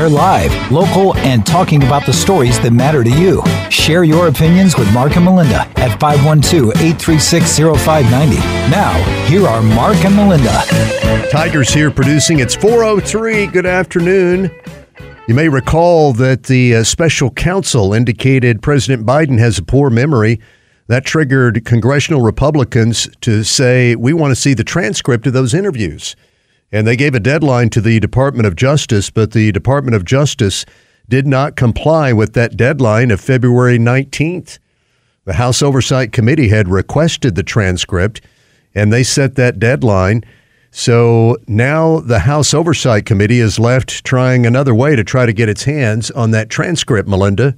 They're live, local, and talking about the stories that matter to you. Share your opinions with Mark and Melinda at 512 836 0590. Now, here are Mark and Melinda. Tigers here producing. It's 403. Good afternoon. You may recall that the uh, special counsel indicated President Biden has a poor memory. That triggered congressional Republicans to say, we want to see the transcript of those interviews. And they gave a deadline to the Department of Justice, but the Department of Justice did not comply with that deadline of February 19th. The House Oversight Committee had requested the transcript, and they set that deadline. So now the House Oversight Committee is left trying another way to try to get its hands on that transcript, Melinda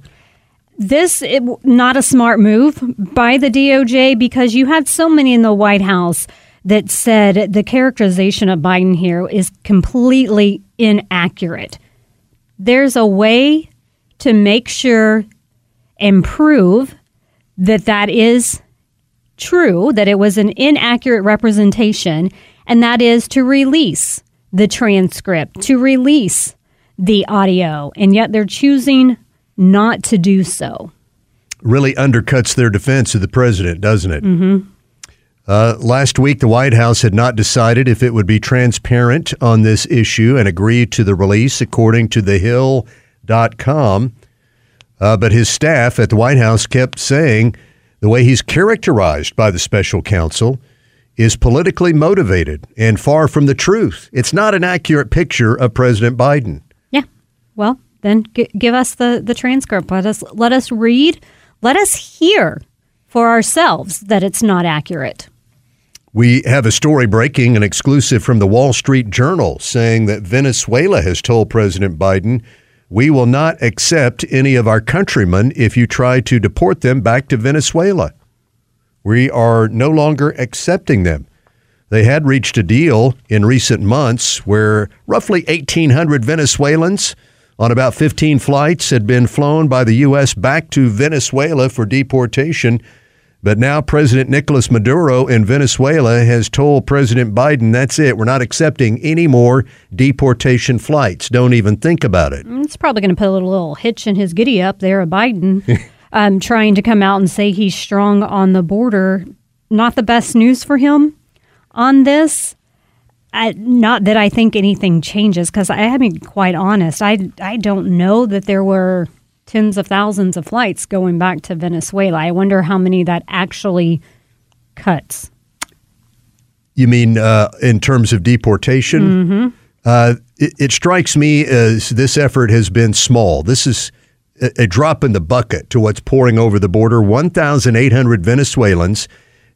this it, not a smart move by the DOJ because you had so many in the White House that said the characterization of Biden here is completely inaccurate. There's a way to make sure and prove that that is true, that it was an inaccurate representation, and that is to release the transcript, to release the audio. And yet they're choosing not to do so. Really undercuts their defense of the president, doesn't it? Mm-hmm. Uh, last week, the White House had not decided if it would be transparent on this issue and agreed to the release, according to TheHill.com. Uh, but his staff at the White House kept saying the way he's characterized by the special counsel is politically motivated and far from the truth. It's not an accurate picture of President Biden. Yeah. Well, then g- give us the, the transcript. Let us let us read. Let us hear for ourselves that it's not accurate. We have a story breaking, an exclusive from the Wall Street Journal, saying that Venezuela has told President Biden, "We will not accept any of our countrymen if you try to deport them back to Venezuela. We are no longer accepting them." They had reached a deal in recent months where roughly 1,800 Venezuelans on about 15 flights had been flown by the U.S. back to Venezuela for deportation. But now President Nicolas Maduro in Venezuela has told President Biden, that's it. We're not accepting any more deportation flights. Don't even think about it. It's probably going to put a little, little hitch in his giddy up there of Biden um, trying to come out and say he's strong on the border. Not the best news for him on this. I, not that I think anything changes, because I, I mean, quite honest, I I don't know that there were tens of thousands of flights going back to Venezuela. I wonder how many that actually cuts. You mean uh, in terms of deportation? Mm-hmm. Uh, it, it, strikes me as this effort has been small. This is a, a drop in the bucket to what's pouring over the border. 1,800 Venezuelans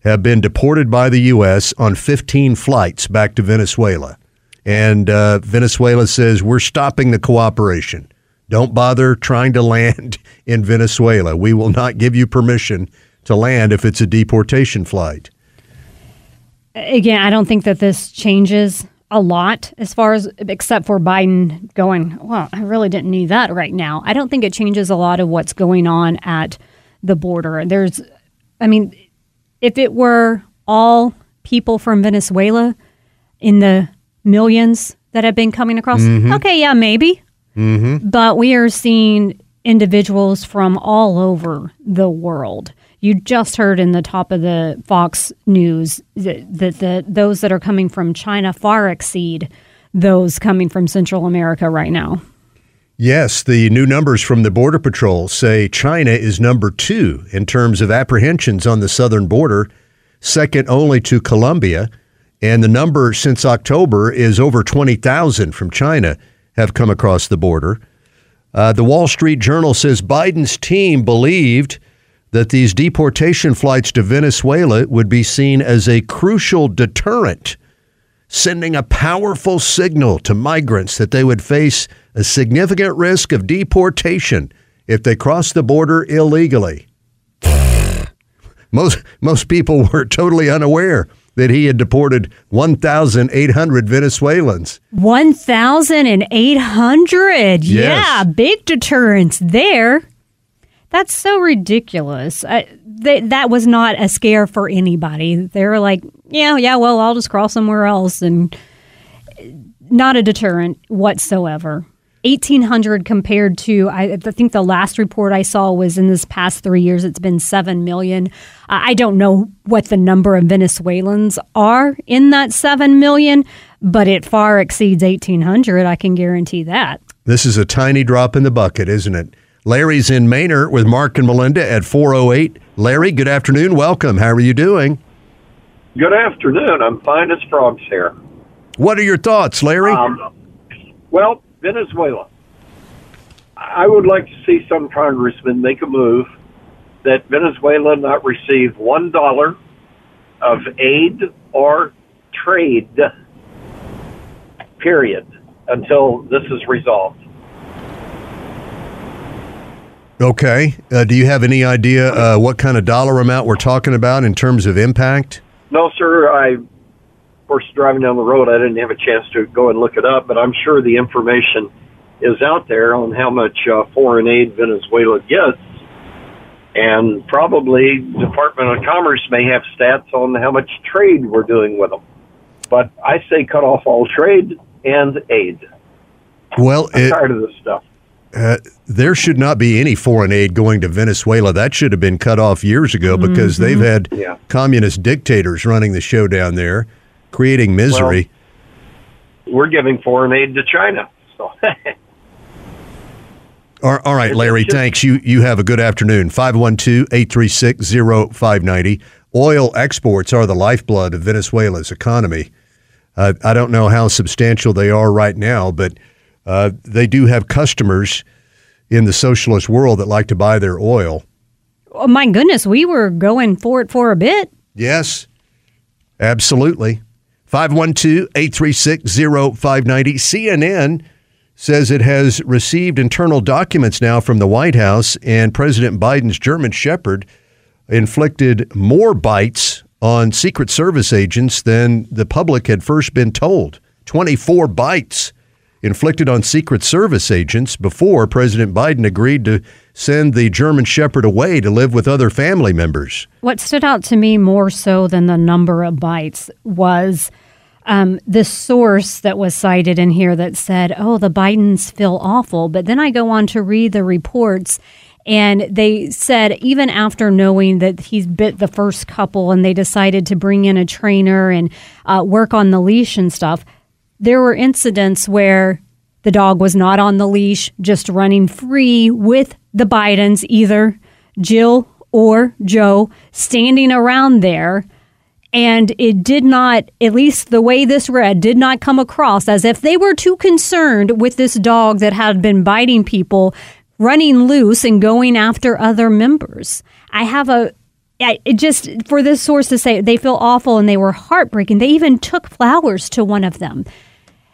have been deported by the U.S. on 15 flights back to Venezuela. And uh, Venezuela says, we're stopping the cooperation. Don't bother trying to land in Venezuela. We will not give you permission to land if it's a deportation flight. Again, I don't think that this changes a lot as far as except for Biden going, well, I really didn't need that right now. I don't think it changes a lot of what's going on at the border. There's I mean, if it were all people from Venezuela in the millions that have been coming across, mm-hmm. okay, yeah, maybe. Mm-hmm. But we are seeing individuals from all over the world. You just heard in the top of the Fox News that, that the, those that are coming from China far exceed those coming from Central America right now. Yes, the new numbers from the Border Patrol say China is number two in terms of apprehensions on the southern border, second only to Colombia. And the number since October is over 20,000 from China have come across the border. Uh, the Wall Street Journal says Biden's team believed that these deportation flights to Venezuela would be seen as a crucial deterrent sending a powerful signal to migrants that they would face a significant risk of deportation if they crossed the border illegally. most most people were totally unaware that he had deported 1,800 Venezuelans. 1,800? Yes. Yeah, big deterrence there. That's so ridiculous. I, they, that was not a scare for anybody. They were like, yeah, yeah, well, I'll just crawl somewhere else, and uh, not a deterrent whatsoever. 1800 compared to I, I think the last report I saw was in this past three years it's been 7 million. I don't know what the number of Venezuelans are in that 7 million, but it far exceeds 1800. I can guarantee that. This is a tiny drop in the bucket, isn't it? Larry's in Manor with Mark and Melinda at 408. Larry, good afternoon. Welcome. How are you doing? Good afternoon. I'm fine as frogs here. What are your thoughts, Larry? Um, well, Venezuela. I would like to see some congressman make a move that Venezuela not receive one dollar of aid or trade, period, until this is resolved. Okay. Uh, do you have any idea uh, what kind of dollar amount we're talking about in terms of impact? No, sir. I, course, driving down the road, I didn't have a chance to go and look it up, but I'm sure the information is out there on how much uh, foreign aid Venezuela gets. And probably Department of Commerce may have stats on how much trade we're doing with them. But I say cut off all trade and aid. Well, I'm it, tired of this stuff. Uh, there should not be any foreign aid going to Venezuela. That should have been cut off years ago because Mm-hmm. they've had Yeah. communist dictators running the show down there, creating misery. We're giving foreign aid to China. So all, all right, Larry, thanks. You you have a good afternoon. 512-836-0590. Oil exports are the lifeblood of Venezuela's economy. Uh, I don't know how substantial they are right now, but uh, they do have customers in the socialist world that like to buy their oil. Oh, my goodness, we were going for it for a bit. Yes, absolutely. 512 836 0590. CNN says it has received internal documents now from the White House, and President Biden's German Shepherd inflicted more bites on Secret Service agents than the public had first been told. 24 bites inflicted on Secret Service agents before President Biden agreed to send the German Shepherd away to live with other family members. What stood out to me more so than the number of bites was um, the source that was cited in here that said, oh, the Bidens feel awful. But then I go on to read the reports. And they said, even after knowing that he's bit the first couple and they decided to bring in a trainer and uh, work on the leash and stuff, there were incidents where the dog was not on the leash, just running free with the Bidens, either Jill or Joe, standing around there. And it did not, at least the way this read, did not come across as if they were too concerned with this dog that had been biting people, running loose and going after other members. I have a, I, it just for this source to say they feel awful and they were heartbreaking. They even took flowers to one of them.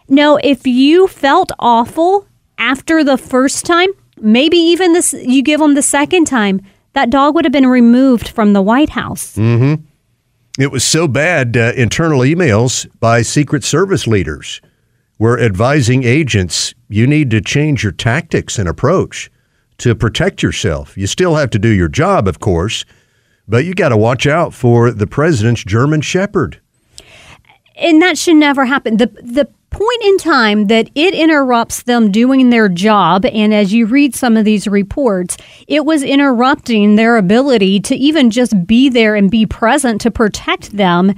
No, if you felt awful after the first time, maybe even this you give them the second time, that dog would have been removed from the White House. It was so bad, uh, internal emails by Secret Service leaders were advising agents you need to change your tactics and approach to protect yourself. You still have to do your job, of course, but you got to watch out for the president's German Shepherd. and that should never happen. The the point in time that it interrupts them doing their job, and as you read some of these reports, it was interrupting their ability to even just be there and be present to protect them.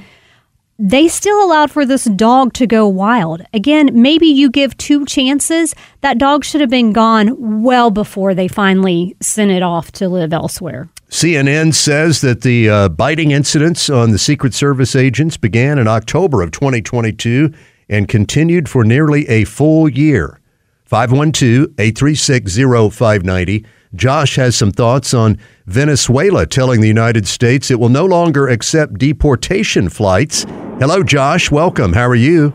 They still allowed for this dog to go wild. Again, maybe you give two chances. That dog should have been gone well before they finally sent it off to live elsewhere. CNN says that the uh, biting incidents on the Secret Service agents began in October of 2022 and continued for nearly a full year. 512 836 0590. Josh has some thoughts on Venezuela telling the United States it will no longer accept deportation flights. Hello, Josh. Welcome. How are you?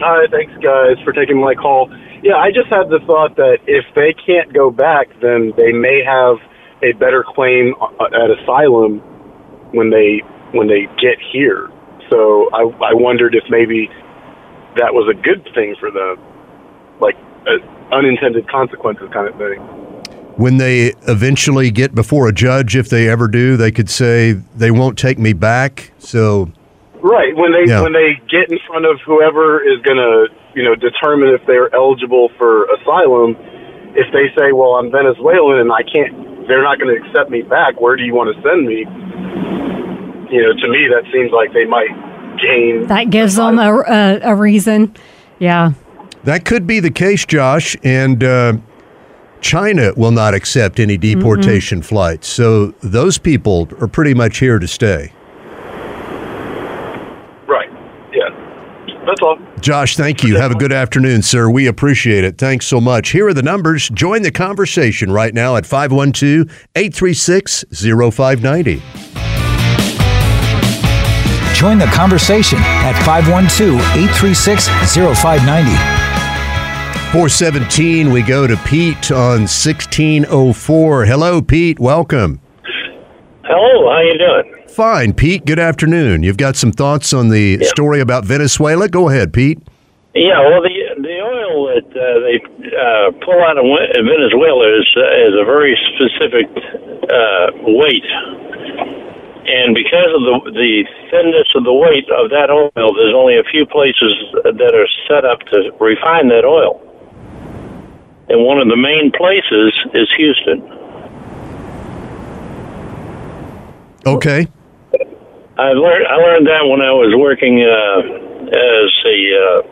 Hi, thanks guys for taking my call. Yeah, I just had the thought that if they can't go back, then they may have a better claim uh, at asylum when they when they get here. So I I wondered if maybe that was a good thing for them, like uh, unintended consequences kind of thing. When they eventually get before a judge, if they ever do, they could say they won't take me back. So Right when they Yeah. when they get in front of whoever is going to you know, determine if they're eligible for asylum, if they say, "Well, I'm Venezuelan and I can't," they're not going to accept me back. Where do you want to send me? You know, to me, that seems like they might gain. That gives them a, a, a reason. Yeah. That could be the case, Josh. And uh, China will not accept any deportation mm flights. So those people are pretty much here to stay. Right. Yeah. That's all. Josh, thank you. Have a good afternoon, sir. We appreciate it. Thanks so much. Here are the numbers. Join the conversation right now at 512 836 0590. Join the conversation at 512 836 0590. 417, we go to Pete on 1604. Hello, Pete. Welcome. Hello, how you doing? Fine, Pete. Good afternoon. You've got some thoughts on the Yeah. story about Venezuela? Go ahead, Pete. Yeah, well, the the oil that uh, they uh, pull out of Venezuela is uh, is a very specific uh, weight, and because of the the thinness of the weight of that oil, there's only a few places that are set up to refine that oil, and one of the main places is Houston. Okay. I learned I learned that when I was working uh, as a uh,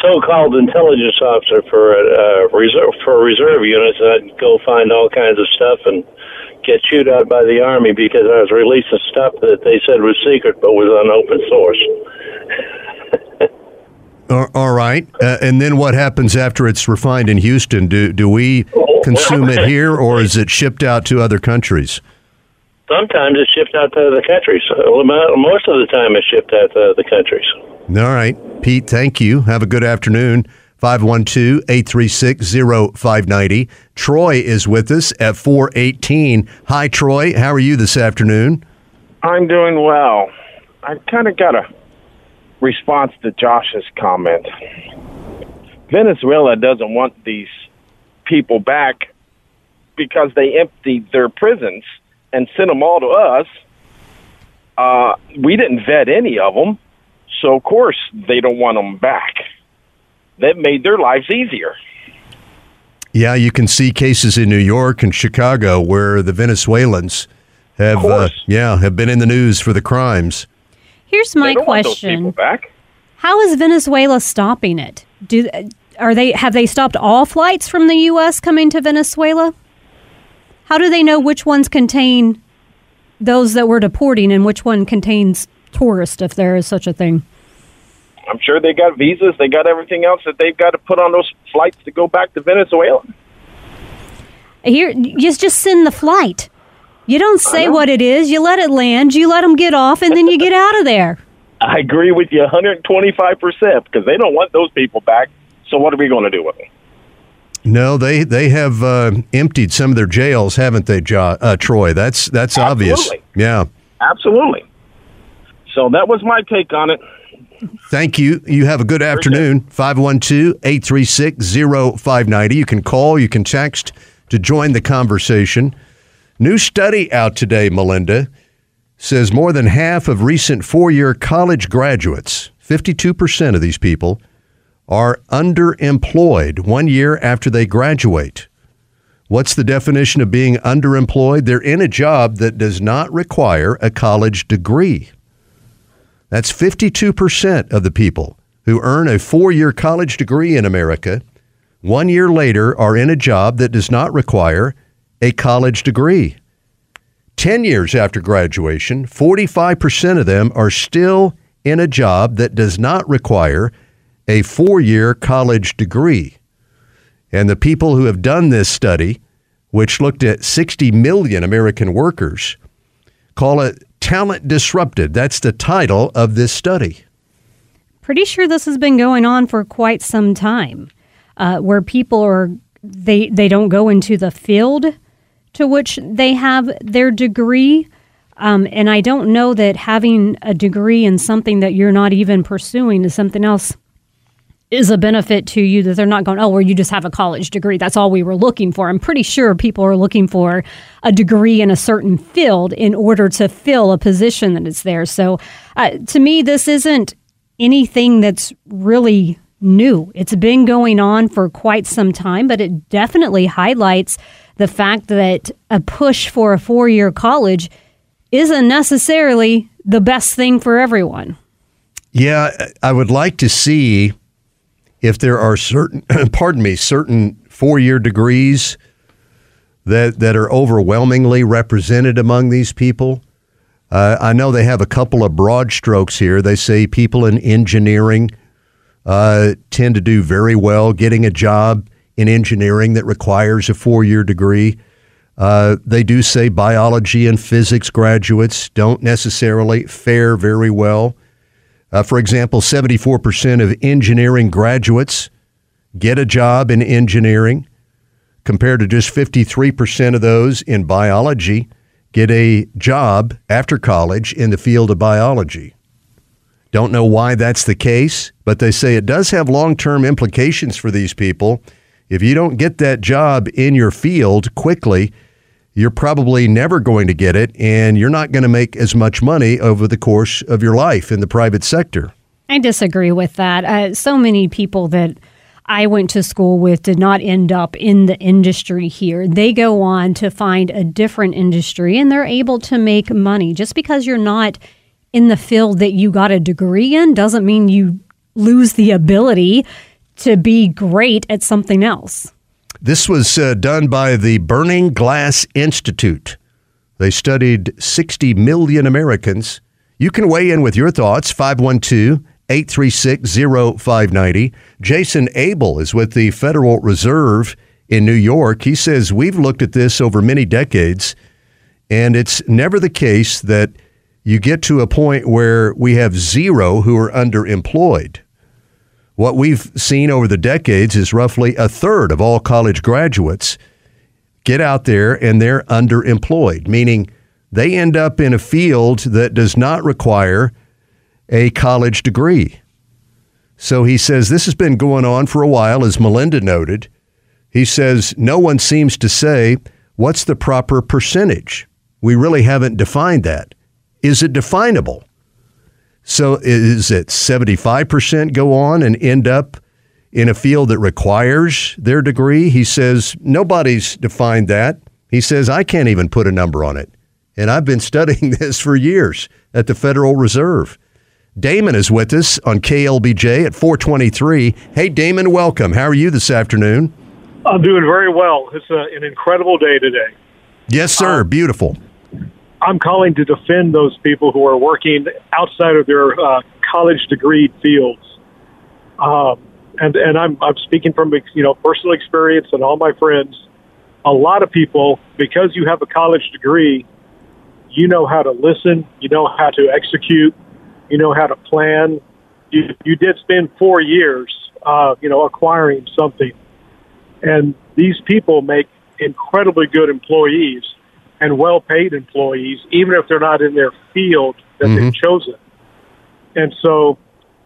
so-called intelligence officer for uh, reserve for reserve units. I'd go find all kinds of stuff and get chewed out by the army because I was releasing stuff that they said was secret but was on open source. All- right. Uh, and then what happens after it's refined in Houston? Do do we consume it here or is it shipped out to other countries? Sometimes it's shipped out to other countries. Most of the time, it's shipped out to other countries. All right. Pete, thank you. Have a good afternoon. 512-836-0590. Troy is with us at 418. Hi, Troy. How are you this afternoon? I'm doing well. I kind of got a response to Josh's comment. Venezuela doesn't want these people back because they emptied their prisons and sent them all to us. Uh, we didn't vet any of them, so of course they don't want them back. That made their lives easier. Yeah, you can see cases in New York and Chicago where the Venezuelans have uh, yeah, have been in the news for the crimes. Here's my they don't want those people question: back. How is Venezuela stopping it? Do are they have they stopped all flights from the U.S. coming to Venezuela? How do they know which ones contain those that we're deporting and which one contains tourists, if there is such a thing? I'm sure they got visas. They got everything else that they've got to put on those flights to go back to Venezuela. Here, you just send the flight. You don't say what it is. You let it land. You let them get off, and then you get out of there. I agree with you 125% because they don't want those people back. So what are we going to do with them? No, they they have uh, emptied some of their jails, haven't they, jo- uh, Troy? That's that's obvious. Yeah. Absolutely. So that was my take on it. Thank you. You have a good afternoon. 512 836 0590. You can call, you can text to join the conversation. New study out today, Melinda, says more than half of recent four year college graduates, 52% of these people, are underemployed one year after they graduate. What's the definition of being underemployed? They're in a job that does not require a college degree. That's 52% of the people who earn a four year college degree in America, one year later, are in a job that does not require a college degree. 10 years after graduation, 45% of them are still in a job that does not require a four year college degree. And the people who have done this study, which looked at 60 million American workers, call it talent disrupted. That's the title of this study. Pretty sure this has been going on for quite some time, uh, where people are they they don't go into the field to which they have their degree. Um, and I don't know that having a degree in something that you're not even pursuing is something else is a benefit to you that they're not going, oh, well, you just have a college degree. That's all we were looking for. I'm pretty sure people are looking for a degree in a certain field in order to fill a position that is there. So uh, to me, this isn't anything that's really new. It's been going on for quite some time, but it definitely highlights the fact that a push for a four year college isn't necessarily the best thing for everyone. Yeah, I would like to see if there are certain, pardon me, certain four year degrees that, that are overwhelmingly represented among these people. Uh, I know they have a couple of broad strokes here. They say people in engineering uh, tend to do very well getting a job in engineering that requires a four year degree. Uh, they do say biology and physics graduates don't necessarily fare very well. Uh, for example, 74% of engineering graduates get a job in engineering, compared to just 53% of those in biology get a job after college in the field of biology. Don't know why that's the case, but they say it does have long term implications for these people. If you don't get that job in your field quickly, you're probably never going to get it, and you're not going to make as much money over the course of your life in the private sector. I disagree with that. Uh, so many people that I went to school with did not end up in the industry here. They go on to find a different industry and they're able to make money. Just because you're not in the field that you got a degree in doesn't mean you lose the ability to be great at something else. This was uh, done by the Burning Glass Institute. They studied 60 million Americans. You can weigh in with your thoughts, 512 836 0590. Jaison Abel is with the Federal Reserve in New York. He says, We've looked at this over many decades, and it's never the case that you get to a point where we have zero who are underemployed. What we've seen over the decades is roughly a third of all college graduates get out there and they're underemployed, meaning they end up in a field that does not require a college degree. So he says this has been going on for a while, as Melinda noted. He says no one seems to say what's the proper percentage. We really haven't defined that. Is it definable? So is it 75% go on and end up in a field that requires their degree? He says nobody's defined that. He says I can't even put a number on it. And I've been studying this for years at the Federal Reserve. Damon is with us on KLBJ at 423. Hey, Damon, welcome. How are you this afternoon? I'm doing very well. It's a, an incredible day today. Yes, sir. Uh, Beautiful. I'm calling to defend those people who are working outside of their uh, college degree fields. Um, and and I'm, I'm speaking from you know personal experience and all my friends. A lot of people, because you have a college degree, you know how to listen, you know how to execute, you know how to plan. You you did spend four years, uh, you know, acquiring something, and these people make incredibly good employees and well paid employees, even if they're not in their field that mm-hmm. they've chosen. And so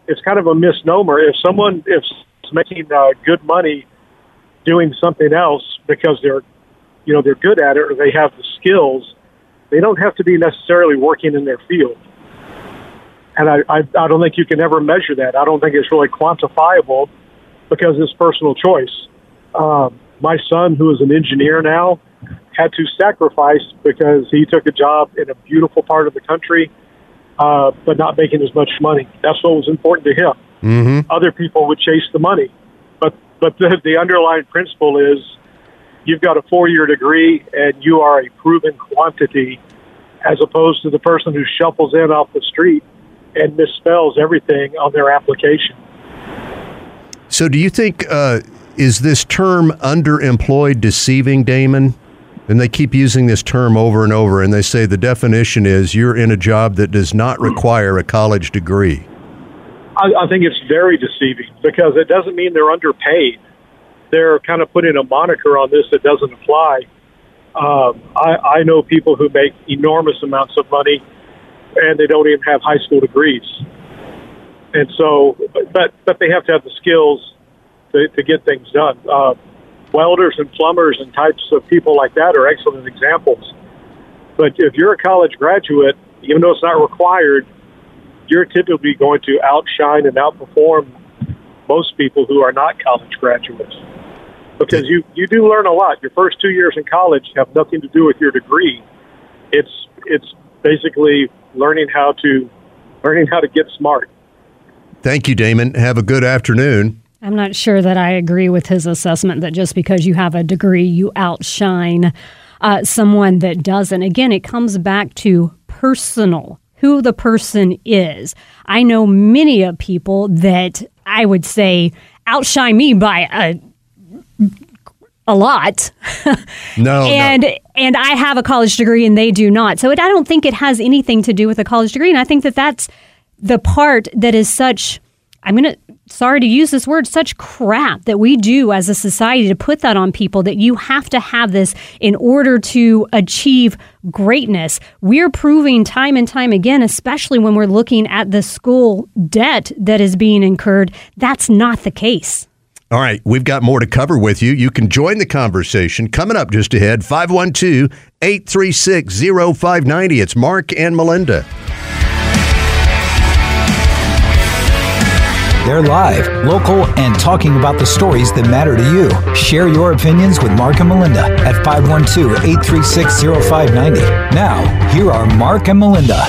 it's kind of a misnomer. If someone is making uh, good money doing something else because they're, you know, they're good at it or they have the skills, they don't have to be necessarily working in their field. And I, I, I don't think you can ever measure that. I don't think it's really quantifiable because it's personal choice. Um, my son, who is an engineer now, had to sacrifice because he took a job in a beautiful part of the country, uh, but not making as much money. That's what was important to him. Mm-hmm. Other people would chase the money, but but the, the underlying principle is you've got a four year degree and you are a proven quantity, as opposed to the person who shuffles in off the street and misspells everything on their application. So, do you think uh, is this term underemployed deceiving, Damon? And they keep using this term over and over, and they say the definition is you're in a job that does not require a college degree. I, I think it's very deceiving because it doesn't mean they're underpaid. They're kind of putting a moniker on this that doesn't apply. Um, I, I know people who make enormous amounts of money and they don't even have high school degrees. And so, but but they have to have the skills to, to get things done. Uh, welders and plumbers and types of people like that are excellent examples. But if you're a college graduate, even though it's not required, you're typically going to outshine and outperform most people who are not college graduates because you you do learn a lot. Your first two years in college have nothing to do with your degree. It's it's basically learning how to learning how to get smart. Thank you, Damon. Have a good afternoon. I'm not sure that I agree with his assessment that just because you have a degree, you outshine uh, someone that doesn't. Again, it comes back to personal, who the person is. I know many of people that I would say outshine me by a a lot. No, and no. and I have a college degree and they do not. So it, I don't think it has anything to do with a college degree. And I think that that's the part that is such. I'm gonna sorry to use this word, such crap that we do as a society to put that on people that you have to have this in order to achieve greatness. We're proving time and time again, especially when we're looking at the school debt that is being incurred, that's not the case. All right, we've got more to cover with you. You can join the conversation coming up just ahead 512 836 0590. It's Mark and Melinda. They're live, local, and talking about the stories that matter to you. Share your opinions with Mark and Melinda at 512 836 0590. Now, here are Mark and Melinda.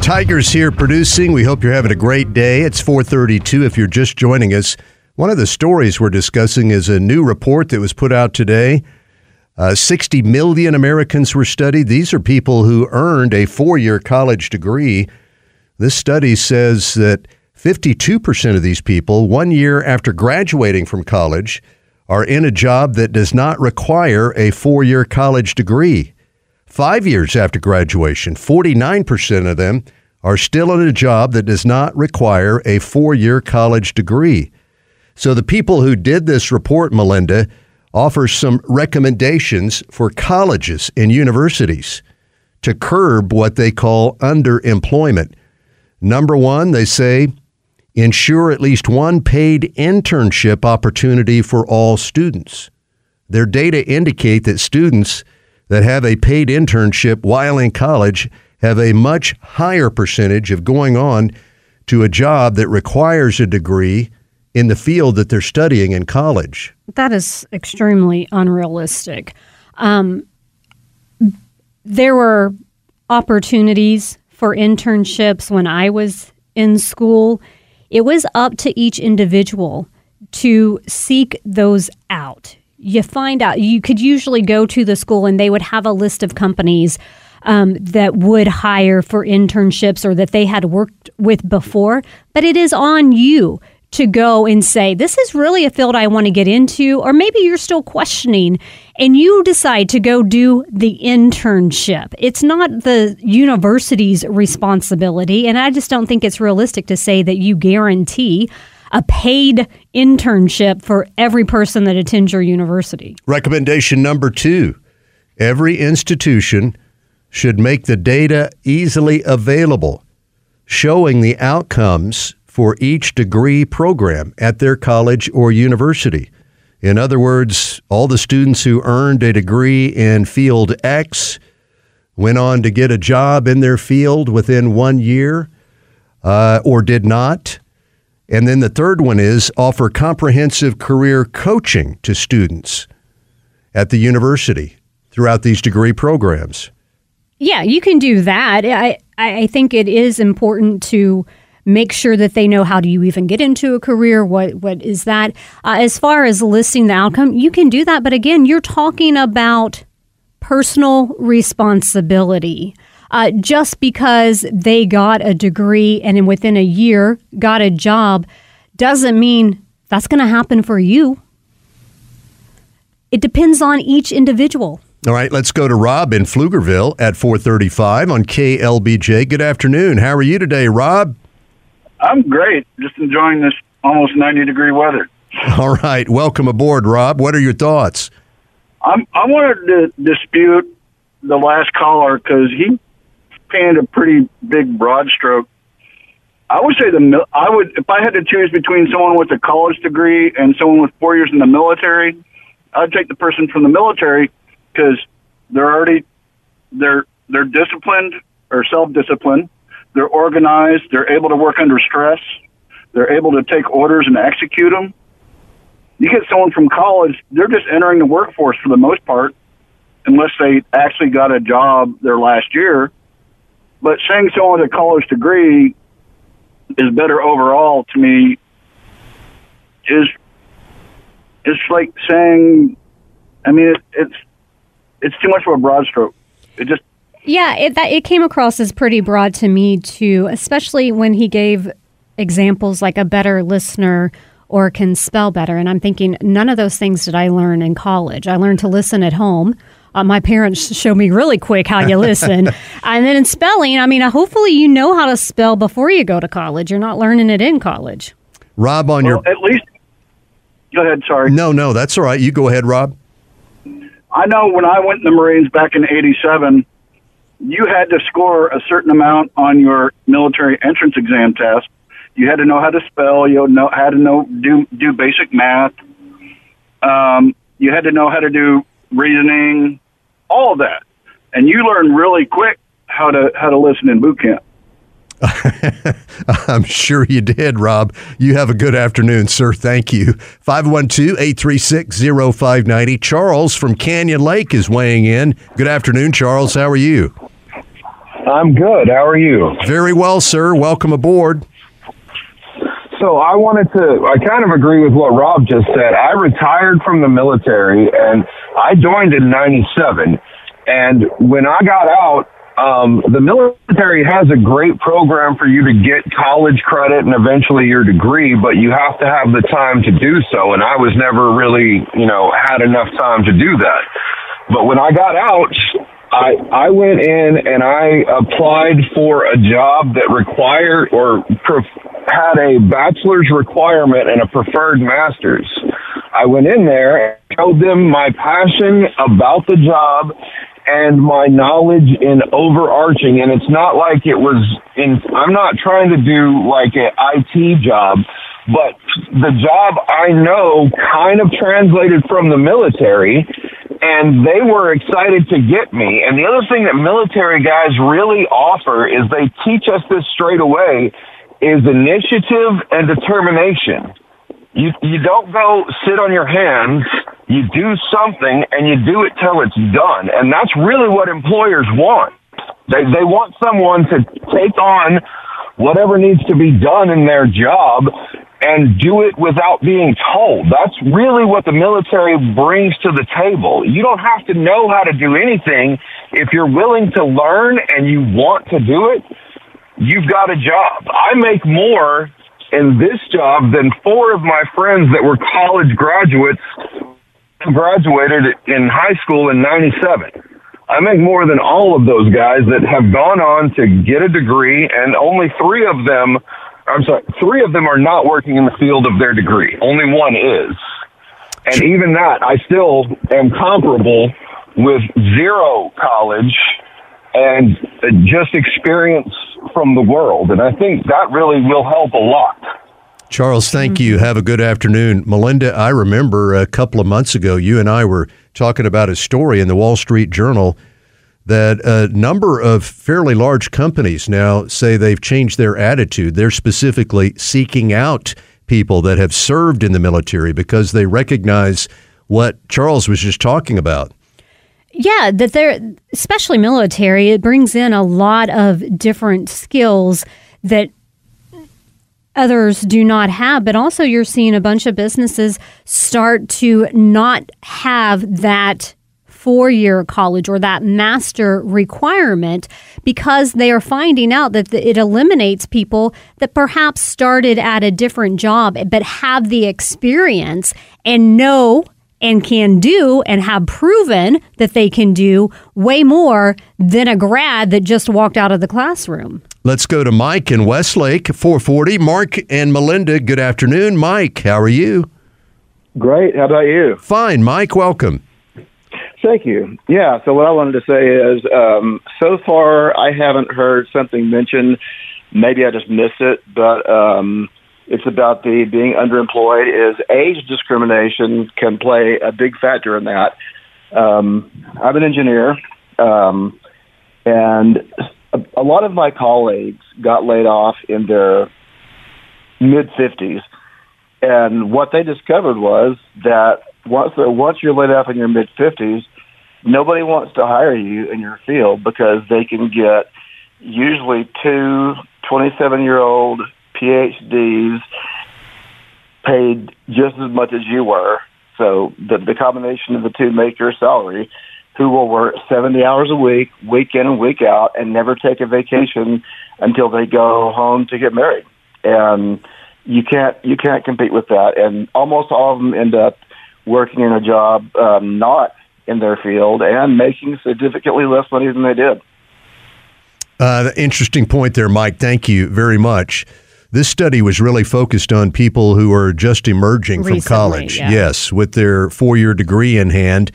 Tigers here producing. We hope you're having a great day. It's 432 if you're just joining us. One of the stories we're discussing is a new report that was put out today. Uh, 60 million Americans were studied. These are people who earned a four year college degree. This study says that 52% of these people, one year after graduating from college, are in a job that does not require a four year college degree. Five years after graduation, 49% of them are still in a job that does not require a four year college degree. So the people who did this report, Melinda, offer some recommendations for colleges and universities to curb what they call underemployment. Number one, they say ensure at least one paid internship opportunity for all students. Their data indicate that students that have a paid internship while in college have a much higher percentage of going on to a job that requires a degree in the field that they're studying in college. That is extremely unrealistic. Um, there were opportunities for internships when I was in school. It was up to each individual to seek those out. You find out, you could usually go to the school and they would have a list of companies um, that would hire for internships or that they had worked with before, but it is on you to go and say, This is really a field I want to get into, or maybe you're still questioning and you decide to go do the internship. It's not the university's responsibility, and I just don't think it's realistic to say that you guarantee a paid internship for every person that attends your university. Recommendation number two every institution should make the data easily available, showing the outcomes for each degree program at their college or university. In other words, all the students who earned a degree in field X went on to get a job in their field within one year uh, or did not. And then the third one is offer comprehensive career coaching to students at the university throughout these degree programs. Yeah, you can do that. I, I think it is important to make sure that they know how do you even get into a career what what is that uh, as far as listing the outcome you can do that but again you're talking about personal responsibility uh, just because they got a degree and within a year got a job doesn't mean that's going to happen for you it depends on each individual all right, let's go to Rob in Pflugerville at 435 on KLBJ. Good afternoon. How are you today, Rob? I'm great. Just enjoying this almost 90 degree weather. All right. Welcome aboard, Rob. What are your thoughts? I'm, I wanted to dispute the last caller because he painted a pretty big broad stroke. I would say the I would if I had to choose between someone with a college degree and someone with four years in the military, I'd take the person from the military because they're already they're they're disciplined or self disciplined they're organized, they're able to work under stress, they're able to take orders and execute them. You get someone from college, they're just entering the workforce for the most part, unless they actually got a job their last year. But saying someone with a college degree is better overall to me is it's like saying I mean it, it's it's too much of a broad stroke. It just Yeah, it that it came across as pretty broad to me too, especially when he gave examples like a better listener or can spell better. And I'm thinking, none of those things did I learn in college. I learned to listen at home. Uh, my parents showed me really quick how you listen. and then in spelling, I mean, uh, hopefully you know how to spell before you go to college. You're not learning it in college. Rob, on well, your. at least go ahead. Sorry. No, no, that's all right. You go ahead, Rob. I know when I went in the Marines back in '87, you had to score a certain amount on your military entrance exam test. You had to know how to spell. You know how to know do do basic math. Um, you had to know how to do reasoning, all of that, and you learn really quick how to how to listen in boot camp. I'm sure you did, Rob. You have a good afternoon, sir. Thank you. 512 836 0590. Charles from Canyon Lake is weighing in. Good afternoon, Charles. How are you? I'm good. How are you? Very well, sir. Welcome aboard. So I wanted to, I kind of agree with what Rob just said. I retired from the military and I joined in 97. And when I got out, um, the military has a great program for you to get college credit and eventually your degree, but you have to have the time to do so. And I was never really, you know, had enough time to do that. But when I got out, I I went in and I applied for a job that required or pref- had a bachelor's requirement and a preferred master's. I went in there and told them my passion about the job and my knowledge in overarching and it's not like it was in I'm not trying to do like an IT job but the job I know kind of translated from the military and they were excited to get me. And the other thing that military guys really offer is they teach us this straight away is initiative and determination. You you don't go sit on your hands. You do something and you do it till it's done. And that's really what employers want. They they want someone to take on whatever needs to be done in their job and do it without being told. That's really what the military brings to the table. You don't have to know how to do anything. If you're willing to learn and you want to do it you've got a job. I make more in this job than four of my friends that were college graduates graduated in high school in 97. I make more than all of those guys that have gone on to get a degree and only three of them, I'm sorry, three of them are not working in the field of their degree. Only one is. And even that, I still am comparable with zero college and just experience from the world. And I think that really will help a lot. Charles, thank you. Have a good afternoon. Melinda, I remember a couple of months ago, you and I were talking about a story in the Wall Street Journal that a number of fairly large companies now say they've changed their attitude. They're specifically seeking out people that have served in the military because they recognize what Charles was just talking about. Yeah, that they're especially military, it brings in a lot of different skills that others do not have, but also you're seeing a bunch of businesses start to not have that four year college or that master requirement because they are finding out that it eliminates people that perhaps started at a different job but have the experience and know and can do and have proven that they can do way more than a grad that just walked out of the classroom. Let's go to Mike in Westlake, 440. Mark and Melinda, good afternoon. Mike, how are you? Great. How about you? Fine. Mike, welcome. Thank you. Yeah, so what I wanted to say is um, so far I haven't heard something mentioned. Maybe I just missed it, but um, it's about the being underemployed is age discrimination can play a big factor in that. Um, I'm an engineer, um, and a, a lot of my colleagues got laid off in their mid 50s. And what they discovered was that once once you're laid off in your mid 50s, nobody wants to hire you in your field because they can get usually two 27 year old PhDs paid just as much as you were. So the, the combination of the two make your salary who will work 70 hours a week, week in and week out, and never take a vacation until they go home to get married. And you can't you can't compete with that. And almost all of them end up working in a job um, not in their field and making significantly less money than they did. Uh, interesting point there, Mike. Thank you very much. This study was really focused on people who are just emerging Recently, from college. yeah. Yes, with their four year degree in hand.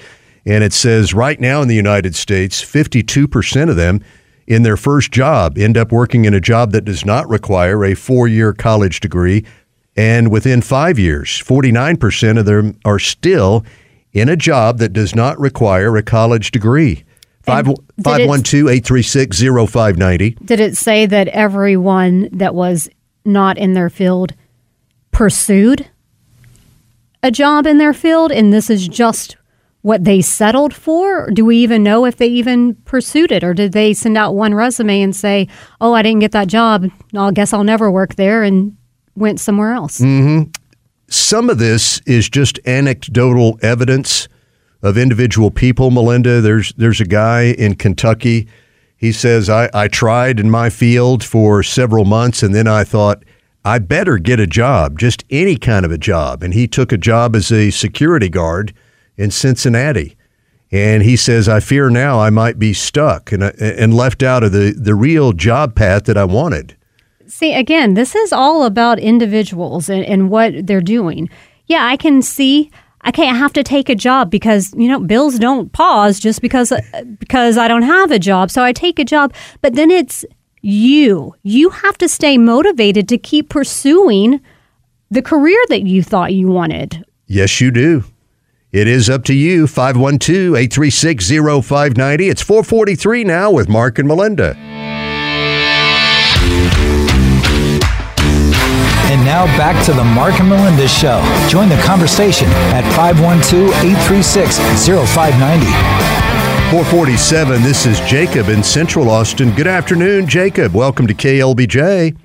And it says right now in the United States, 52% of them in their first job end up working in a job that does not require a four year college degree. And within five years, 49% of them are still in a job that does not require a college degree. Five- And did it- 512 836 0590. Did it say that everyone that was not in their field pursued a job in their field and this is just what they settled for? Do we even know if they even pursued it or did they send out one resume and say, "Oh, I didn't get that job. I guess I'll never work there" and went somewhere else? hmm Some of this is just anecdotal evidence of individual people. Melinda, there's there's a guy in Kentucky. He says I, I tried in my field for several months, and then I thought I better get a job, just any kind of a job. And he took a job as a security guard in Cincinnati. And he says, I fear now I might be stuck and, and left out of the, the real job path that I wanted. See, again, this is all about individuals and, and what they're doing. Yeah, I can see. I can't have to take a job because you know bills don't pause just because uh, because I don't have a job. So I take a job, but then it's you. You have to stay motivated to keep pursuing the career that you thought you wanted. Yes, you do. It is up to you. 512 836 0590. It's 443 now with Mark and Melinda. And now back to the Mark and Melinda Show. Join the conversation at 512 836 0590. 447. This is Jacob in Central Austin. Good afternoon, Jacob. Welcome to KLBJ.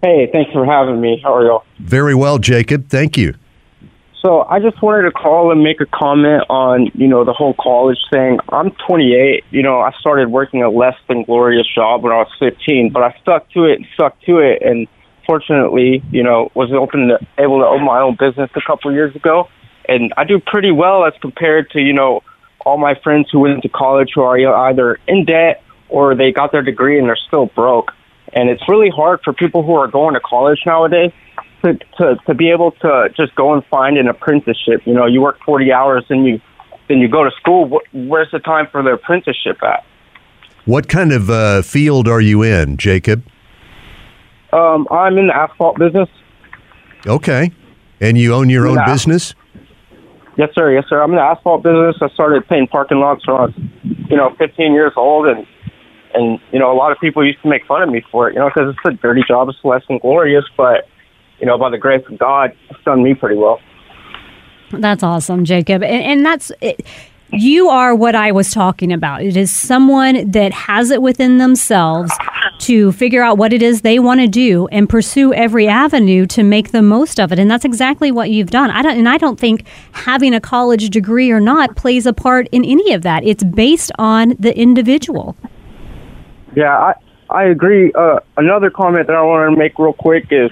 Hey, thanks for having me. How are y'all? Very well, Jacob. Thank you. So I just wanted to call and make a comment on, you know, the whole college thing. I'm 28. You know, I started working a less than glorious job when I was 15, but I stuck to it and stuck to it, and fortunately, you know, was open to, able to own my own business a couple of years ago, and I do pretty well as compared to, you know, all my friends who went to college who are either in debt or they got their degree and they're still broke. And it's really hard for people who are going to college nowadays to, to, to be able to just go and find an apprenticeship. You know, you work 40 hours and you, then you go to school. Wh- Where's the time for the apprenticeship at? What kind of uh, field are you in, Jacob? Um, I'm in the asphalt business. Okay. And you own your own Yeah. business? Yes, sir. Yes, sir. I'm in the asphalt business. I started painting parking lots when I was, you know, 15 years old, and and you know, a lot of people used to make fun of me for it, you know, because it's a dirty job. It's less than glorious, but you know, by the grace of God, it's done me pretty well. That's awesome, Jacob. And, and that's it. You are what I was talking about. It is someone that has it within themselves to figure out what it is they want to do and pursue every avenue to make the most of it. And that's exactly what you've done. I don't, and I don't think having a college degree or not plays a part in any of that. It's based on the individual. Yeah, I I agree. Uh, another comment that I want to make real quick is,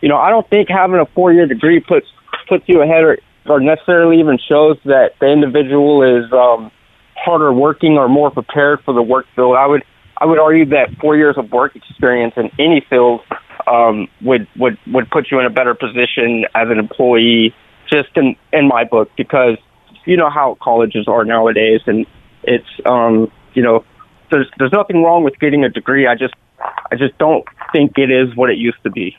you know, I don't think having a four year degree puts puts you ahead or, or necessarily even shows that the individual is um, harder working or more prepared for the work field. I would I would argue that four years of work experience in any field um, would would would put you in a better position as an employee, just in in my book, because you know how colleges are nowadays, and it's um, you know there's there's nothing wrong with getting a degree. I just I just don't think it is what it used to be.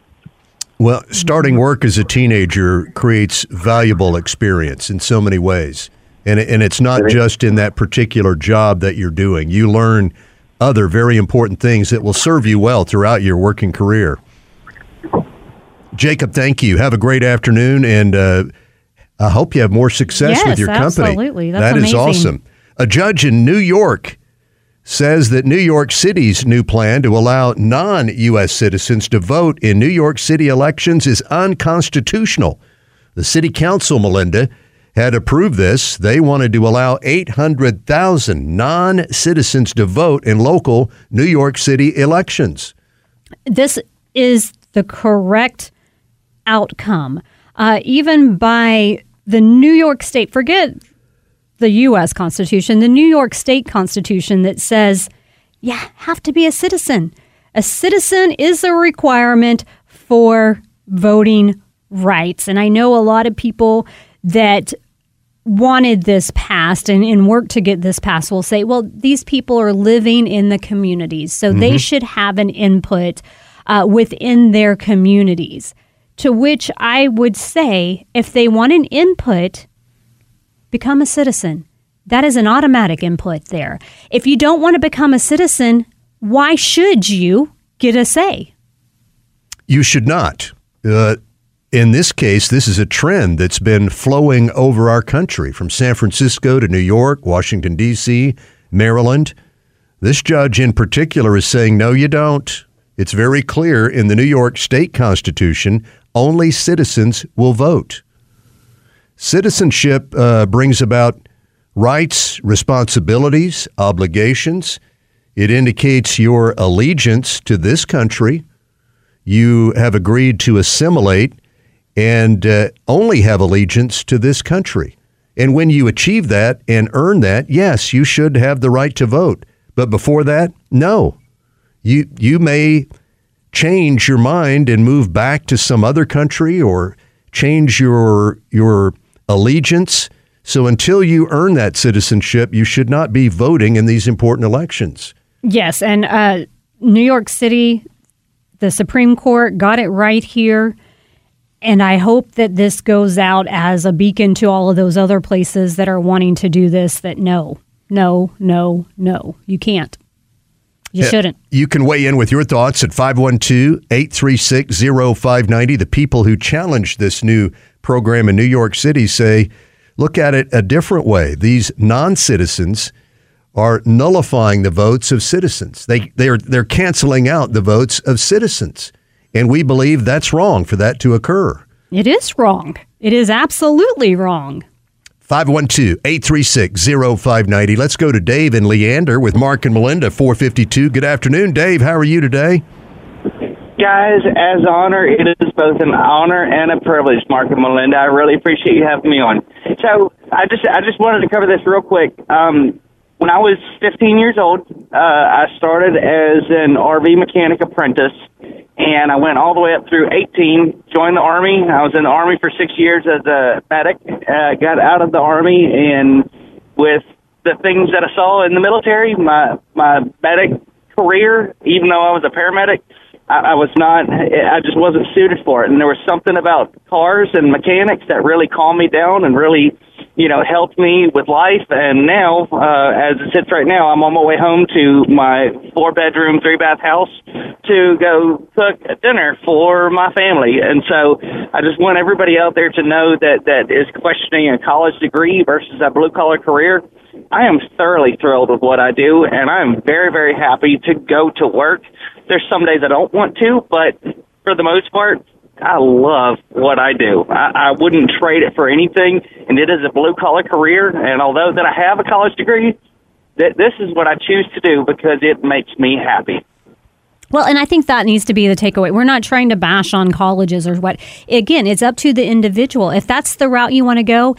Well, starting work as a teenager creates valuable experience in so many ways. And, and it's not just in that particular job that you're doing. You learn other very important things that will serve you well throughout your working career. Jacob, thank you. Have a great afternoon, and uh, I hope you have more success Yes, with your company. absolutely. That's That is awesome. A judge in New York says that New York City's new plan to allow non U.S. citizens to vote in New York City elections is unconstitutional. The city council, Melinda, had approved this. They wanted to allow 800,000 non citizens to vote in local New York City elections. this is the correct outcome. Uh, even by the New York State, forget the U.S. Constitution, the New York State Constitution that says, you have to be a citizen. A citizen is a requirement for voting rights. And I know a lot of people that wanted this passed and, and worked to get this passed will say, well, these people are living in the communities, so they Mhm. should have an input uh, within their communities. To which I would say, if they want an input, become a citizen. That is an automatic input there. If you don't want to become a citizen, why should you get a say? You should not. Uh, in this case, this is a trend that's been flowing over our country from San Francisco to New York, Washington, D.C., Maryland. This judge in particular is saying, no, you don't. It's very clear in the New York State Constitution only citizens will vote. Citizenship uh, brings about rights, responsibilities, obligations. It indicates your allegiance to this country. You have agreed to assimilate and uh, only have allegiance to this country. And when you achieve that and earn that, yes, you should have the right to vote. But before that, no. You you may change your mind and move back to some other country or change your your allegiance. So until you earn that citizenship, you should not be voting in these important elections. Yes, and uh, New York City, the Supreme Court got it right here. And I hope that this goes out as a beacon to all of those other places that are wanting to do this that no, no, no, no, you can't. You shouldn't. You can weigh in with your thoughts at 512 836 0590. The people who challenged this new program in New York City say, look at it a different way. These non citizens are nullifying the votes of citizens, they, they're, they're canceling out the votes of citizens. And we believe that's wrong for that to occur. It is wrong. It is absolutely wrong. 512 836 0590. Let's go to Dave and Leander with Mark and Melinda, 452. Good afternoon, Dave. How are you today? Guys, as honor, it is both an honor and a privilege, Mark and Melinda. I really appreciate you having me on. So, I just, I just wanted to cover this real quick. Um, when I was 15 years old, uh, I started as an RV mechanic apprentice, and I went all the way up through 18. Joined the army. I was in the army for six years as a medic. Uh, got out of the army, and with the things that I saw in the military, my my medic career, even though I was a paramedic, I, I was not. I just wasn't suited for it. And there was something about cars and mechanics that really calmed me down and really, you know, helped me with life. And now, uh, as it sits right now, I'm on my way home to my four bedroom, three bath house to go cook dinner for my family. And so I just want everybody out there to know that that is questioning a college degree versus a blue collar career. I am thoroughly thrilled with what I do, and I'm very, very happy to go to work. There's some days I don't want to, but for the most part, I love what I do. I, I wouldn't trade it for anything, and it is a blue collar career. And although that I have a college degree, that this is what I choose to do because it makes me happy. Well, and I think that needs to be the takeaway. We're not trying to bash on colleges or what. Again, it's up to the individual. If that's the route you want to go,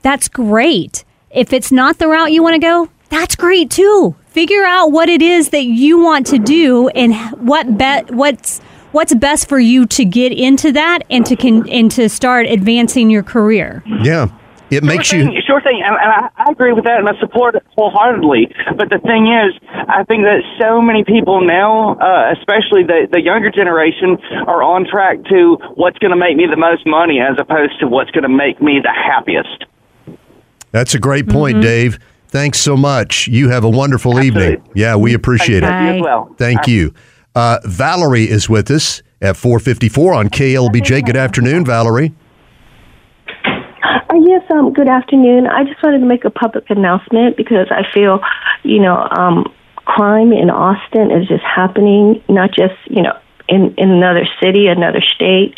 that's great. If it's not the route you want to go, that's great too. Figure out what it is that you want to do and what bet what's what's best for you to get into that and to con- and to start advancing your career. Yeah. It makes sure you. Sure thing, and, and I, I agree with that, and I support it wholeheartedly. But the thing is, I think that so many people now, uh, especially the the younger generation, are on track to what's going to make me the most money, as opposed to what's going to make me the happiest. That's a great point, Mm-hmm. Dave. Thanks so much. You have a wonderful evening. Yeah, we appreciate Thank you it. as well. Thank Bye. you. Uh, Valerie is with us at 454 on KLBJ. Good afternoon, Valerie. Uh, yes, um, good afternoon. I just wanted to make a public announcement because I feel, you know, um, crime in Austin is just happening, not just, you know, in, in another city, another state.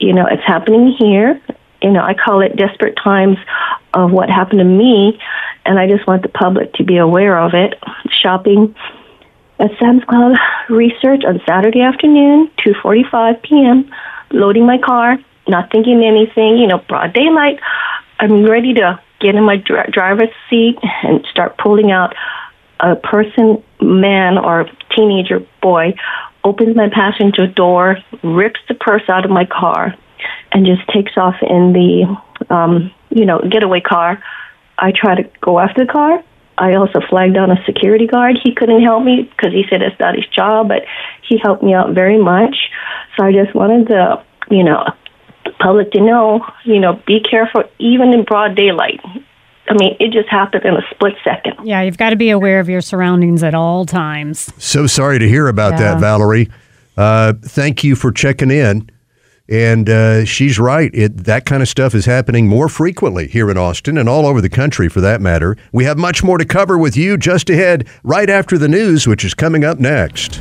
You know, it's happening here. You know, I call it desperate times of what happened to me, and I just want the public to be aware of it. Shopping at Sam's Club Research on Saturday afternoon, 2:45 p.m. Loading my car, not thinking anything. You know, broad daylight. I'm ready to get in my dri- driver's seat and start pulling out a person, man or teenager boy, opens my passenger door, rips the purse out of my car, and just takes off in the, um, you know, getaway car. I try to go after the car. I also flagged down a security guard. He couldn't help me because he said it's not his job, but he helped me out very much. So I just wanted the, you know, public to know, you know, be careful even in broad daylight. I mean, it just happened in a split second. Yeah, you've got to be aware of your surroundings at all times. So sorry to hear about Yeah. that, Valerie. Uh, thank you for checking in. And uh, she's right. It, that kind of stuff is happening more frequently here in Austin and all over the country for that matter. We have much more to cover with you just ahead, right after the news, which is coming up next.